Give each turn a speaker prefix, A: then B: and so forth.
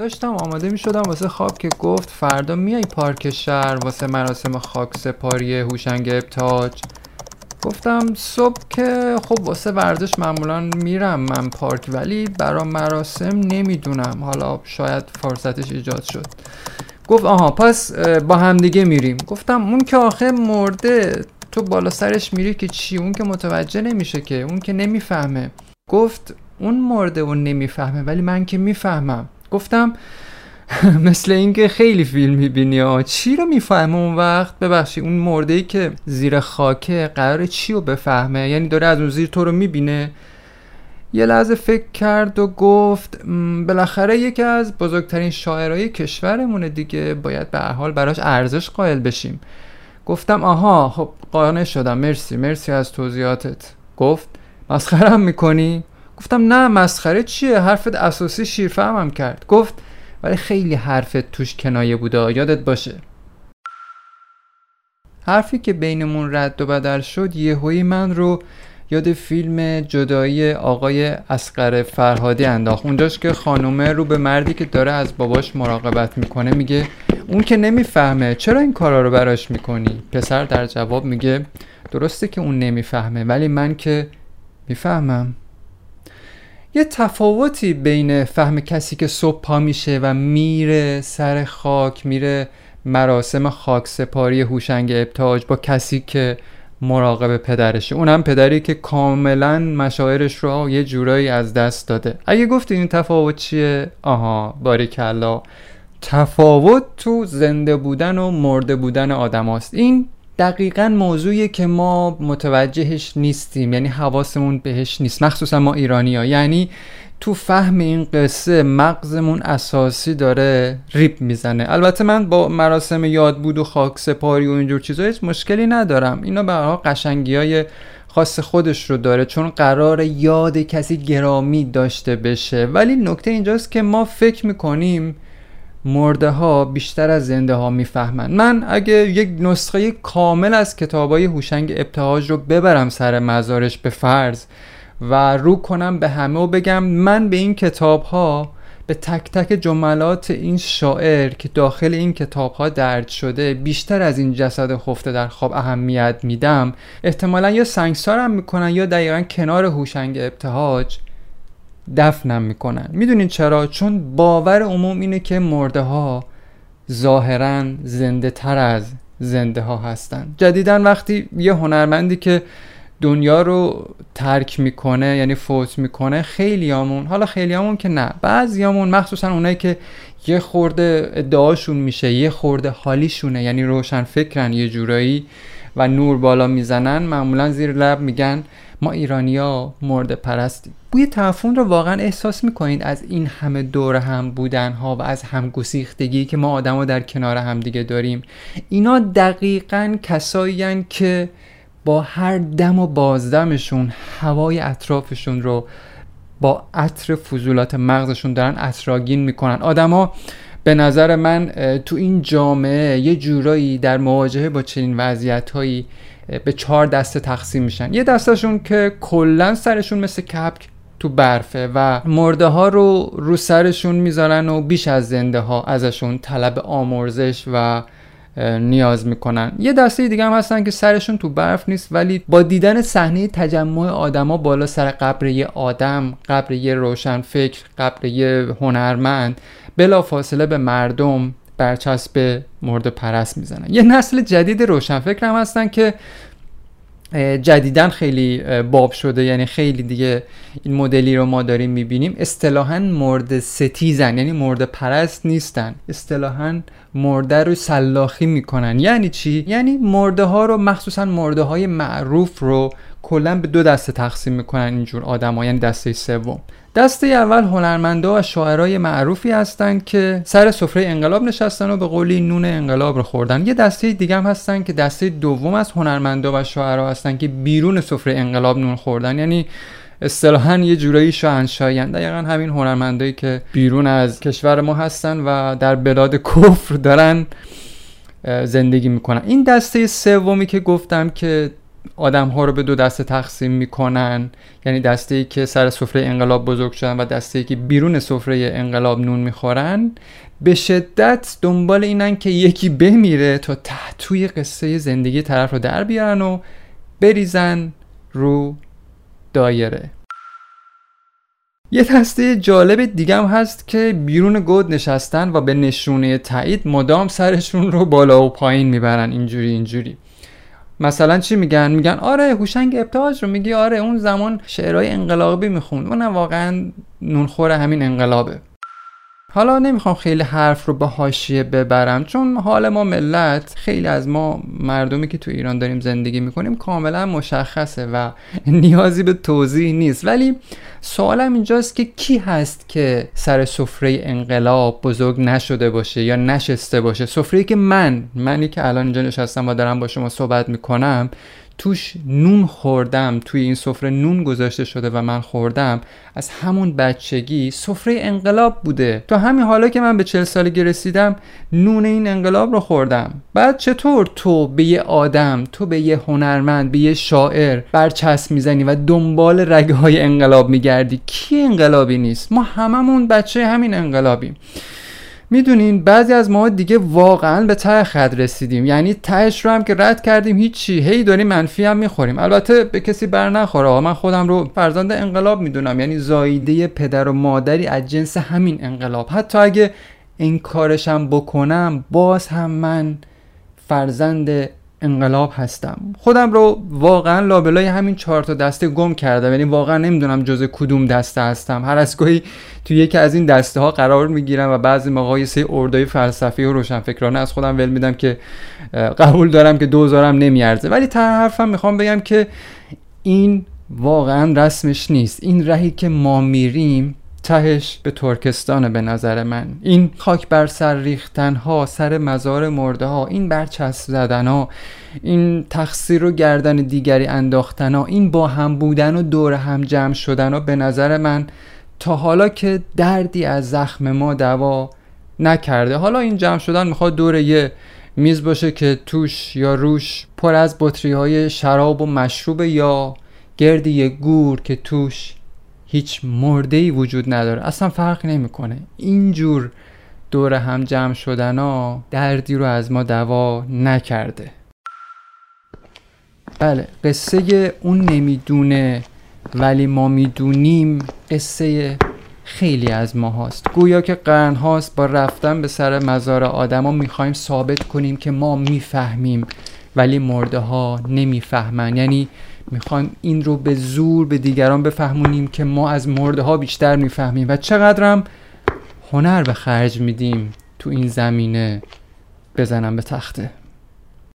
A: داشتم آماده می شدم واسه خواب که گفت فردا میای پارک شهر واسه مراسم خاک سپاری هوشنگ ابتاج. گفتم صبح که خب واسه ورزش معمولا میرم من پارک ولی برا مراسم نمی‌دونم. حالا شاید فرصتش ایجاد شد. گفت آها پس با همدیگه میریم. گفتم اون که آخه مرده تو بالا سرش میری که چی؟ اون که متوجه نمیشه که اون که نمی‌فهمه. گفت اون مرده اون نمی‌فهمه ولی من که می‌فهمم. گفتم مثل اینکه خیلی فیلم می‌بینی ها چی رو می‌فهمه اون وقت؟ ببخشی اون مرده ای که زیر خاکه قرار چی رو بفهمه؟ یعنی داره از اون زیر تو رو می‌بینه. یه لحظه فکر کرد و گفت بالاخره یکی از بزرگترین شاعرای کشورمونه دیگه باید به حال براش ارزش قائل بشیم. گفتم آها خب قانع شدم مرسی مرسی از توضیحاتت. گفت مسخره هم می‌کنی؟ گفتم نه مسخره چیه؟ حرفت اساسی شیرفهمم کرد. گفت ولی خیلی حرفت توش کنایه بوده یادت باشه. حرفی که بینمون رد و بدل شد یهویی من رو یاد فیلم جدایی آقای اسقر فرهادی انداخت. اونجاش که خانومه رو به مردی که داره از باباش مراقبت می‌کنه میگه اون که نمی‌فهمه چرا این کارا رو براش می‌کنی؟ پسر در جواب میگه درسته که اون نمی‌فهمه ولی من که می‌فهمم. یه تفاوتی بین فهم کسی که صبح پا میشه و میره سر خاک میره مراسم خاک سپاری هوشنگ ابتاج با کسی که مراقب پدرشه. اونم پدری که کاملا مشاعرش رو یه جورایی از دست داده. اگه گفتی این تفاوت چیه؟ آها باریکلا. تفاوت تو زنده بودن و مرده بودن آدم هاست. این دقیقا موضوعی که ما متوجهش نیستیم. یعنی حواسمون بهش نیست. مخصوصا ما ایرانی ها یعنی تو فهم این قصه مغزمون اساسی داره ریپ می‌زنه. البته من با مراسم یاد بود و خاک سپاری و اینجور چیزا هیچ مشکلی ندارم. اینا به قشنگی های خاص خودش رو داره. چون قرار یاد کسی گرامی داشته بشه. ولی نکته اینجاست که ما فکر می‌کنیم مرده ها بیشتر از زنده ها می‌فهمن من اگه یک نسخه کامل از کتابای هوشنگ ابتهاج رو ببرم سر مزارش به فرض و رو کنم به همه و بگم من به این کتاب ها به تک تک جملات این شاعر که داخل این کتاب ها درد شده بیشتر از این جسد خفته در خواب اهمیت میدم احتمالا یا سنگسارم می‌کنن یا دقیقا کنار هوشنگ ابتهاج. دفنم می‌کنن. می‌دونین چرا؟ چون باور عموم اینه که مرده ها ظاهرا زنده تر از زنده ها هستن. جدیدا وقتی یه هنرمندی که دنیا رو ترک می‌کنه یعنی فوت می‌کنه خیلیامون حالا خیلیامون که نه بعضیامون مخصوصا اونایی که یه خورده ادعاشون میشه یه خورده حالیشونه یعنی روشن فکرن یه جورایی و نور بالا می‌زنن معمولا زیر لب میگن ما ایرانیا مرده پرستیم. بوی تعفن رو واقعا احساس می‌کنید از این همه دور هم بودن ها و از همگسیختگی که ما آدم در کنار هم دیگه داریم. اینا دقیقا کسایی که با هر دم و بازدمشون هوای اطرافشون رو با عطر فضولات مغزشون دارن اطراگین می‌کنن. آدما به نظر من تو این جامعه یه جورایی در مواجهه با چنین وضعیت هایی به چهار دسته تقسیم میشن. یه دستشون که کلا سرشون مثل کپک تو برفه و مرده ها رو رو سرشون می‌ذارن و بیش از زنده ها ازشون طلب آمرزش و نیاز می‌کنن. یه دسته دیگه هم هستن که سرشون تو برف نیست ولی با دیدن صحنه تجمع آدما بالا سر قبر یه آدم قبر یه روشن فکر قبر یه هنرمند بلا فاصله به مردم برچسب مورد پرست می‌زنن. یه نسل جدید روشنفکر هم هستن که جدیدا خیلی باب شده. یعنی خیلی دیگه این مدلی رو ما داریم می‌بینیم. اصطلاحا مرد ستیزن یعنی مرد پرست نیستن. اصطلاحا مرده رو سلاخی می‌کنن. یعنی چی؟ یعنی مرده ها رو مخصوصا مرده های معروف رو کلا به دو دسته تقسیم می‌کنن اینجور آدم یعنی دسته سوم. دسته اول هنرمندا و شاعرای معروفی هستند که سر سفره انقلاب نشستن و به قولی نون انقلاب رو خوردن. یه دسته دیگه هم هستن که دسته دوم از هنرمندا و شاعرها هستن که بیرون سفره انقلاب نون خوردن. یعنی اصطلاحا یه جورایی شاهنشاهیان دقیقا همین هنرمندایی که بیرون از کشور ما هستن و در بلاد کفر دارن زندگی می‌کنن. این دسته سومی که گفتم که آدم ها رو به دو دسته تقسیم می‌کنن. یعنی دسته ای که سر سفره انقلاب بزرگ شدن و دسته ای که بیرون سفره انقلاب نون می‌خورن. به شدت دنبال اینن که یکی بمیره تا تحتوی قصه زندگی طرف رو در بیارن و بریزن رو دایره. یه دسته جالب دیگه هم هست که بیرون گود نشستن و به نشونه تایید مدام سرشون رو بالا و پایین می‌برن. اینجوری اینجوری. مثلا چی میگن؟ میگن آره هوشنگ ابتهاج رو میگی. آره اون زمان شعرهای انقلابی می‌خوند. اونم واقعا نونخور همین انقلابه. حالا نمی‌خوام خیلی حرف رو به حاشیه ببرم چون حال ما ملت خیلی از ما مردمی که تو ایران داریم زندگی می‌کنیم کاملا مشخصه و نیازی به توضیح نیست. ولی سوالم اینجاست که کی هست که سر سفره انقلاب بزرگ نشده باشه یا نشسته باشه؟ سفره که من منی که الان اینجا نشستم و دارم با شما صحبت می‌کنم توش نون خوردم توی این سفره نون گذاشته شده و من خوردم از همون بچگی سفره انقلاب بوده. تا همین حالا که من به چل سالگی رسیدم نون این انقلاب رو خوردم. بعد چطور تو به یه آدم تو به یه هنرمند به یه شاعر برچسب می‌زنی و دنبال رگه های انقلاب میگردی؟ کی انقلابی نیست؟ ما هممون بچه همین انقلابیم. می‌دونین بعضی از ما دیگه واقعا به ته خط رسیدیم. یعنی تهش رو هم که رد کردیم هیچی. هی داریم منفی هم می‌خوریم. البته به کسی بر نخوره. من خودم رو فرزند انقلاب می‌دونم. یعنی زایده پدر و مادری از جنس همین انقلاب. حتی اگه این کارشم بکنم باز هم من فرزند انقلاب هستم. خودم رو واقعا لابلای همین چهار تا دسته گم کردم. یعنی واقعا نمی‌دونم جز کدوم دسته هستم. هر از گاهی تو یکی از این دسته ها قرار می‌گیرم و بعضی موقع سه اردای فلسفی و روشنفکرانه از خودم ول میدم که قبول دارم که دوزارم نمیارزه. ولی تا حرفم می‌خوام بگم که این واقعا رسمش نیست. این رهی که ما میریم تهش به ترکستان به نظر من. این خاک بر سر ریختن ها سر مزار مرده ها این برچسب زدن ها این تقصیر و گردن دیگری انداختن ها این با هم بودن و دور هم جمع شدن ها به نظر من تا حالا که دردی از زخم ما دوا نکرده. حالا این جمع شدن می‌خواد دور یه میز باشه که توش یا روش پر از بطری های شراب و مشروب یا گرد یه گور که توش هیچ مرده ای وجود نداره. اصلا فرق نمی‌کنه. اینجور دور هم جمع شدن ها دردی رو از ما دوا نکرده. بله قصه اون نمی‌دونه ولی ما می‌دونیم قصه خیلی از ما هاست. گویا که قرن هاست با رفتن به سر مزار آدما می‌خوایم ثابت کنیم که ما می‌فهمیم ولی مرده ها نمی‌فهمن. یعنی می‌خوایم این رو به زور به دیگران بفهمونیم که ما از مرده ها بیشتر می‌فهمیم و چقدرم هنر به خرج میدیم تو این زمینه بزنم به تخته.